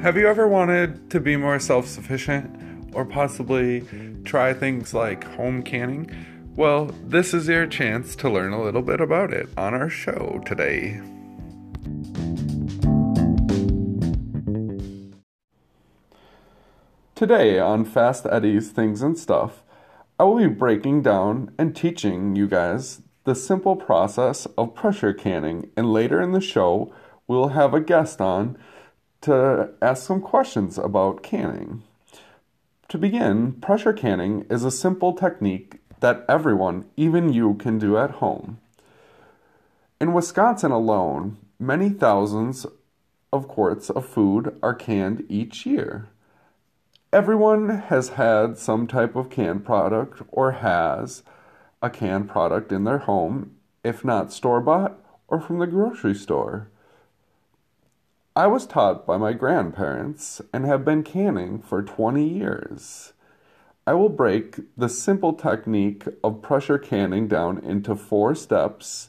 Have you ever wanted to be more self sufficient or possibly try things like home canning? Well, this is your chance to learn a little bit about it on our show today. Today on Fast Eddie's Things and Stuff, I will be breaking down and teaching you guys the simple process of pressure canning, and later in the show, we'll have a guest on to ask some questions about canning. To begin, pressure canning is a simple technique that everyone, even you, can do at home. In Wisconsin alone, many thousands of quarts of food are canned each year. Everyone has had some type of canned product or has a canned product in their home, if not store bought or from the grocery store. I was taught by my grandparents and have been canning for 20 years. I will break the simple technique of pressure canning down into four steps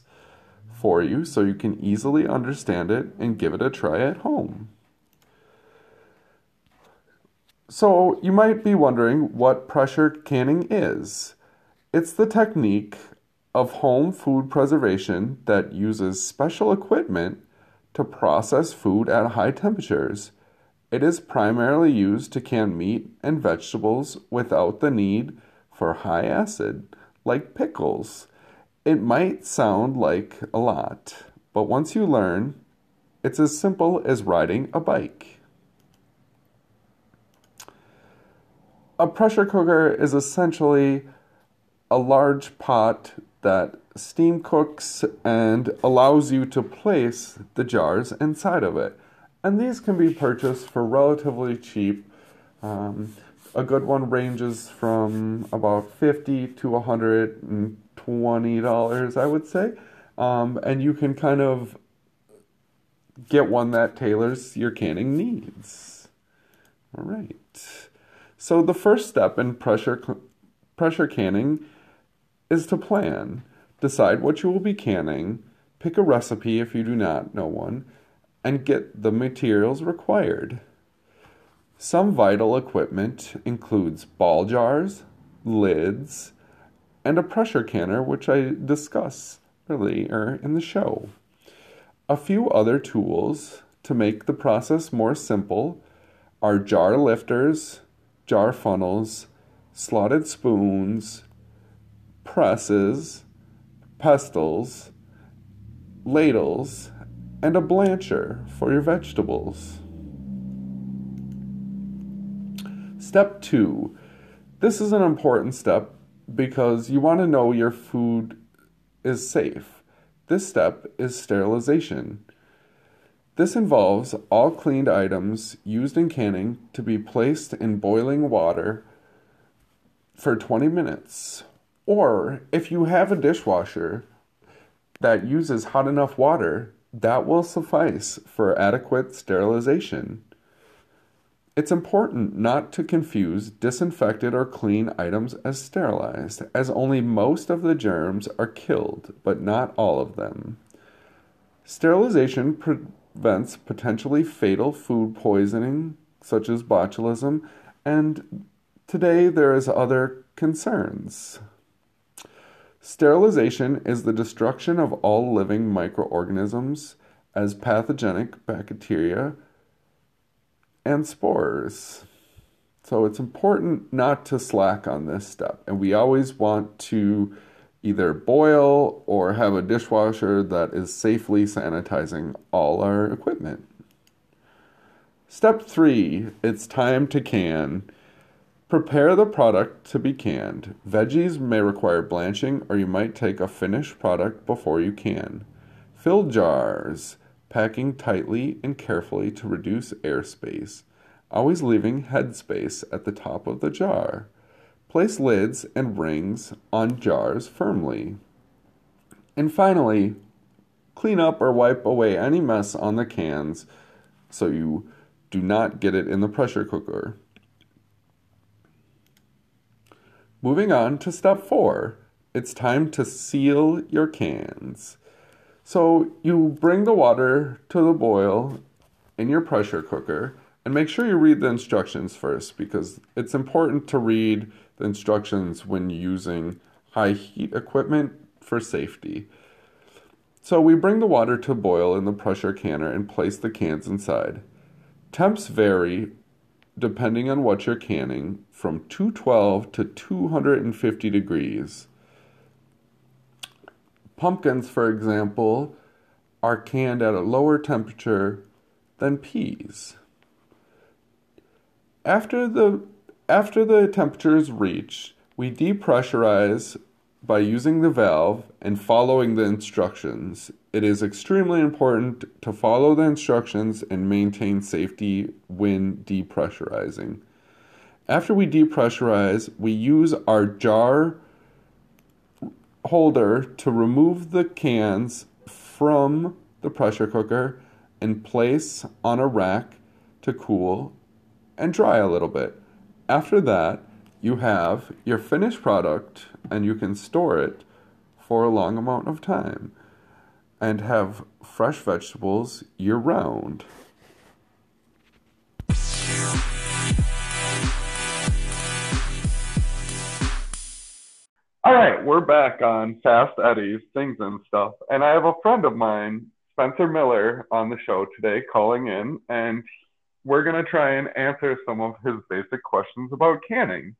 for you so you can easily understand it and give it a try at home. So, you might be wondering what pressure canning is. It's the technique of home food preservation that uses special equipment to process food at high temperatures. It is primarily used to can meat and vegetables without the need for high acid, like pickles. It might sound like a lot, but once you learn, it's as simple as riding a bike. A pressure cooker is essentially a large pot that steam cooks and allows you to place the jars inside of it. And these can be purchased for relatively cheap. Um, a good one ranges from about 50 to 120 dollars, I would say. Um, and you can kind of get one that tailors your canning needs. All right. So the first step in pressure pressure canning is to plan. Decide what you will be canning, pick a recipe if you do not know one, and get the materials required. Some vital equipment includes ball jars, lids, and a pressure canner, which I discuss earlier in the show. A few other tools to make the process more simple are jar lifters, jar funnels, slotted spoons, presses, pestles, ladles, and a blancher for your vegetables. Step two. This is an important step because you want to know your food is safe. This step is sterilization. This involves all cleaned items used in canning to be placed in boiling water for 20 minutes. Or if you have a dishwasher that uses hot enough water, that will suffice for adequate sterilization. It's important not to confuse disinfected or clean items as sterilized, as only most of the germs are killed, but not all of them. Sterilization prevents potentially fatal food poisoning, such as botulism, and today there is other concerns. Sterilization is the destruction of all living microorganisms as pathogenic bacteria and spores. So it's important not to slack on this step. And we always want to either boil or have a dishwasher that is safely sanitizing all our equipment. Step three, it's time to can. Prepare the product to be canned. Veggies may require blanching, or you might take a finished product before you can. Fill jars, packing tightly and carefully to reduce air space, always leaving headspace at the top of the jar. Place lids and rings on jars firmly. And finally, clean up or wipe away any mess on the cans so you do not get it in the pressure cooker. Moving on to step four, it's time to seal your cans. So you bring the water to the boil in your pressure cooker And make sure you read the instructions first because it's important to read the instructions when using high heat equipment for safety. So we bring the water to boil in the pressure canner and place the cans inside. Temps vary depending on what you're canning from 212 to 250 degrees. Pumpkins, for example, are canned at a lower temperature than peas. After the after the temperature is reached, we depressurize by using the valve and following the instructions. It is extremely important to follow the instructions and maintain safety when depressurizing. After we depressurize, we use our jar holder to remove the cans from the pressure cooker and place on a rack to cool and dry a little bit. After that, you have your finished product and you can store it for a long amount of time and have fresh vegetables year round. All right, we're back on Fast Eddie's Things and Stuff. And I have a friend of mine, Spencer Miller, on the show today calling in, and we're going to try and answer some of his basic questions about canning.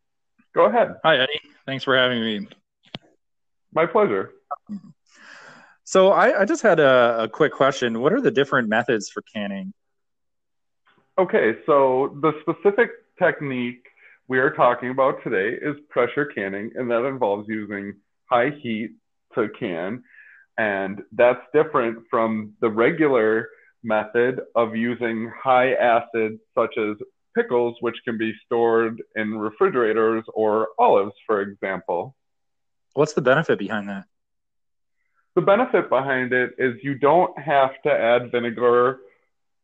Go ahead. Hi, Eddie. Thanks for having me. My pleasure. So, I, I just had a, a quick question. What are the different methods for canning? Okay, so the specific technique we are talking about today is pressure canning, and that involves using high heat to can. And that's different from the regular method of using high acid, such as pickles, which can be stored in refrigerators or olives, for example. What's the benefit behind that? The benefit behind it is you don't have to add vinegar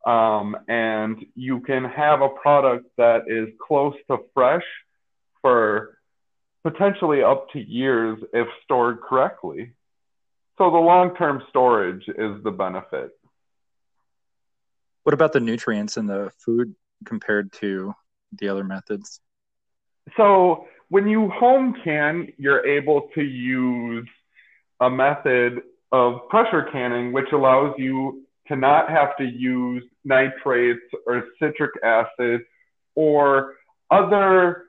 um, and you can have a product that is close to fresh for potentially up to years if stored correctly. So the long term storage is the benefit. What about the nutrients in the food compared to the other methods? So when you home can, you're able to use a method of pressure canning, which allows you to not have to use nitrates or citric acid or other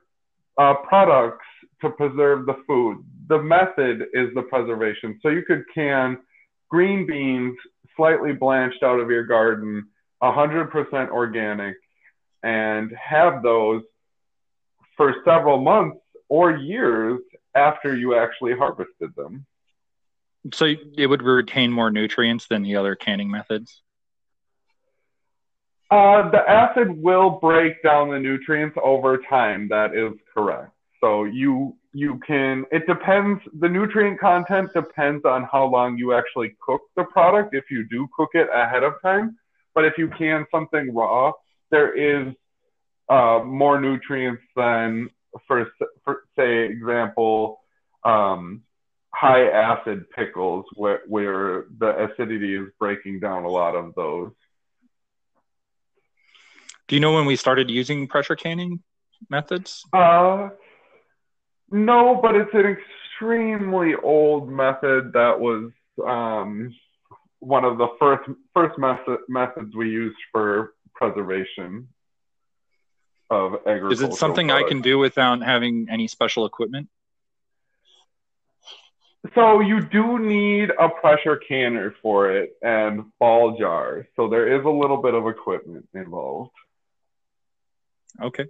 uh, products to preserve the food. The method is the preservation. So you could can green beans slightly blanched out of your garden, 100% organic, and have those for several months or years after you actually harvested them. So it would retain more nutrients than the other canning methods? Uh, the acid will break down the nutrients over time. That is correct. So you you can. It depends. The nutrient content depends on how long you actually cook the product. If you do cook it ahead of time, but if you can something raw, there is uh, more nutrients than for, for say example um, high acid pickles where, where the acidity is breaking down a lot of those. Do you know when we started using pressure canning methods? Uh, no, but it's an extremely old method that was um, one of the first first method, methods we used for preservation of agriculture. Is it something products. I can do without having any special equipment? So you do need a pressure canner for it and ball jars. So there is a little bit of equipment involved. Okay.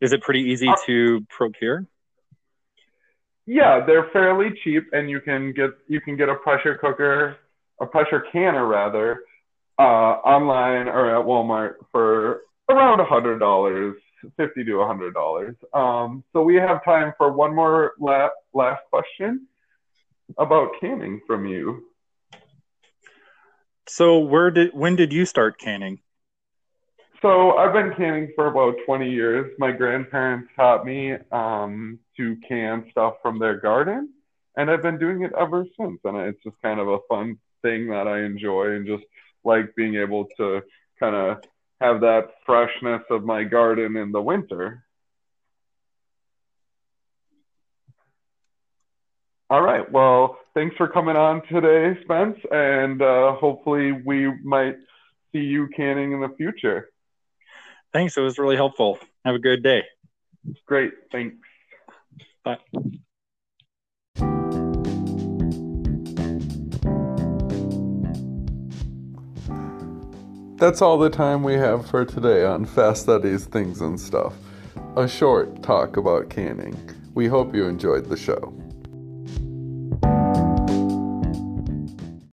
Is it pretty easy uh, to procure? Yeah, they're fairly cheap, and you can get you can get a pressure cooker, a pressure canner rather, uh, online or at Walmart for around a hundred dollars, fifty to a hundred dollars. Um, so we have time for one more la- last question about canning from you. So where did when did you start canning? So I've been canning for about 20 years. My grandparents taught me um, to can stuff from their garden, and I've been doing it ever since. And it's just kind of a fun thing that I enjoy, and just like being able to kind of have that freshness of my garden in the winter. All right. Well, thanks for coming on today, Spence, and uh, hopefully we might see you canning in the future. Thanks. It was really helpful. Have a good day. Great. Thanks. Bye. That's all the time we have for today on Fast Eddie's Things and Stuff. A short talk about canning. We hope you enjoyed the show.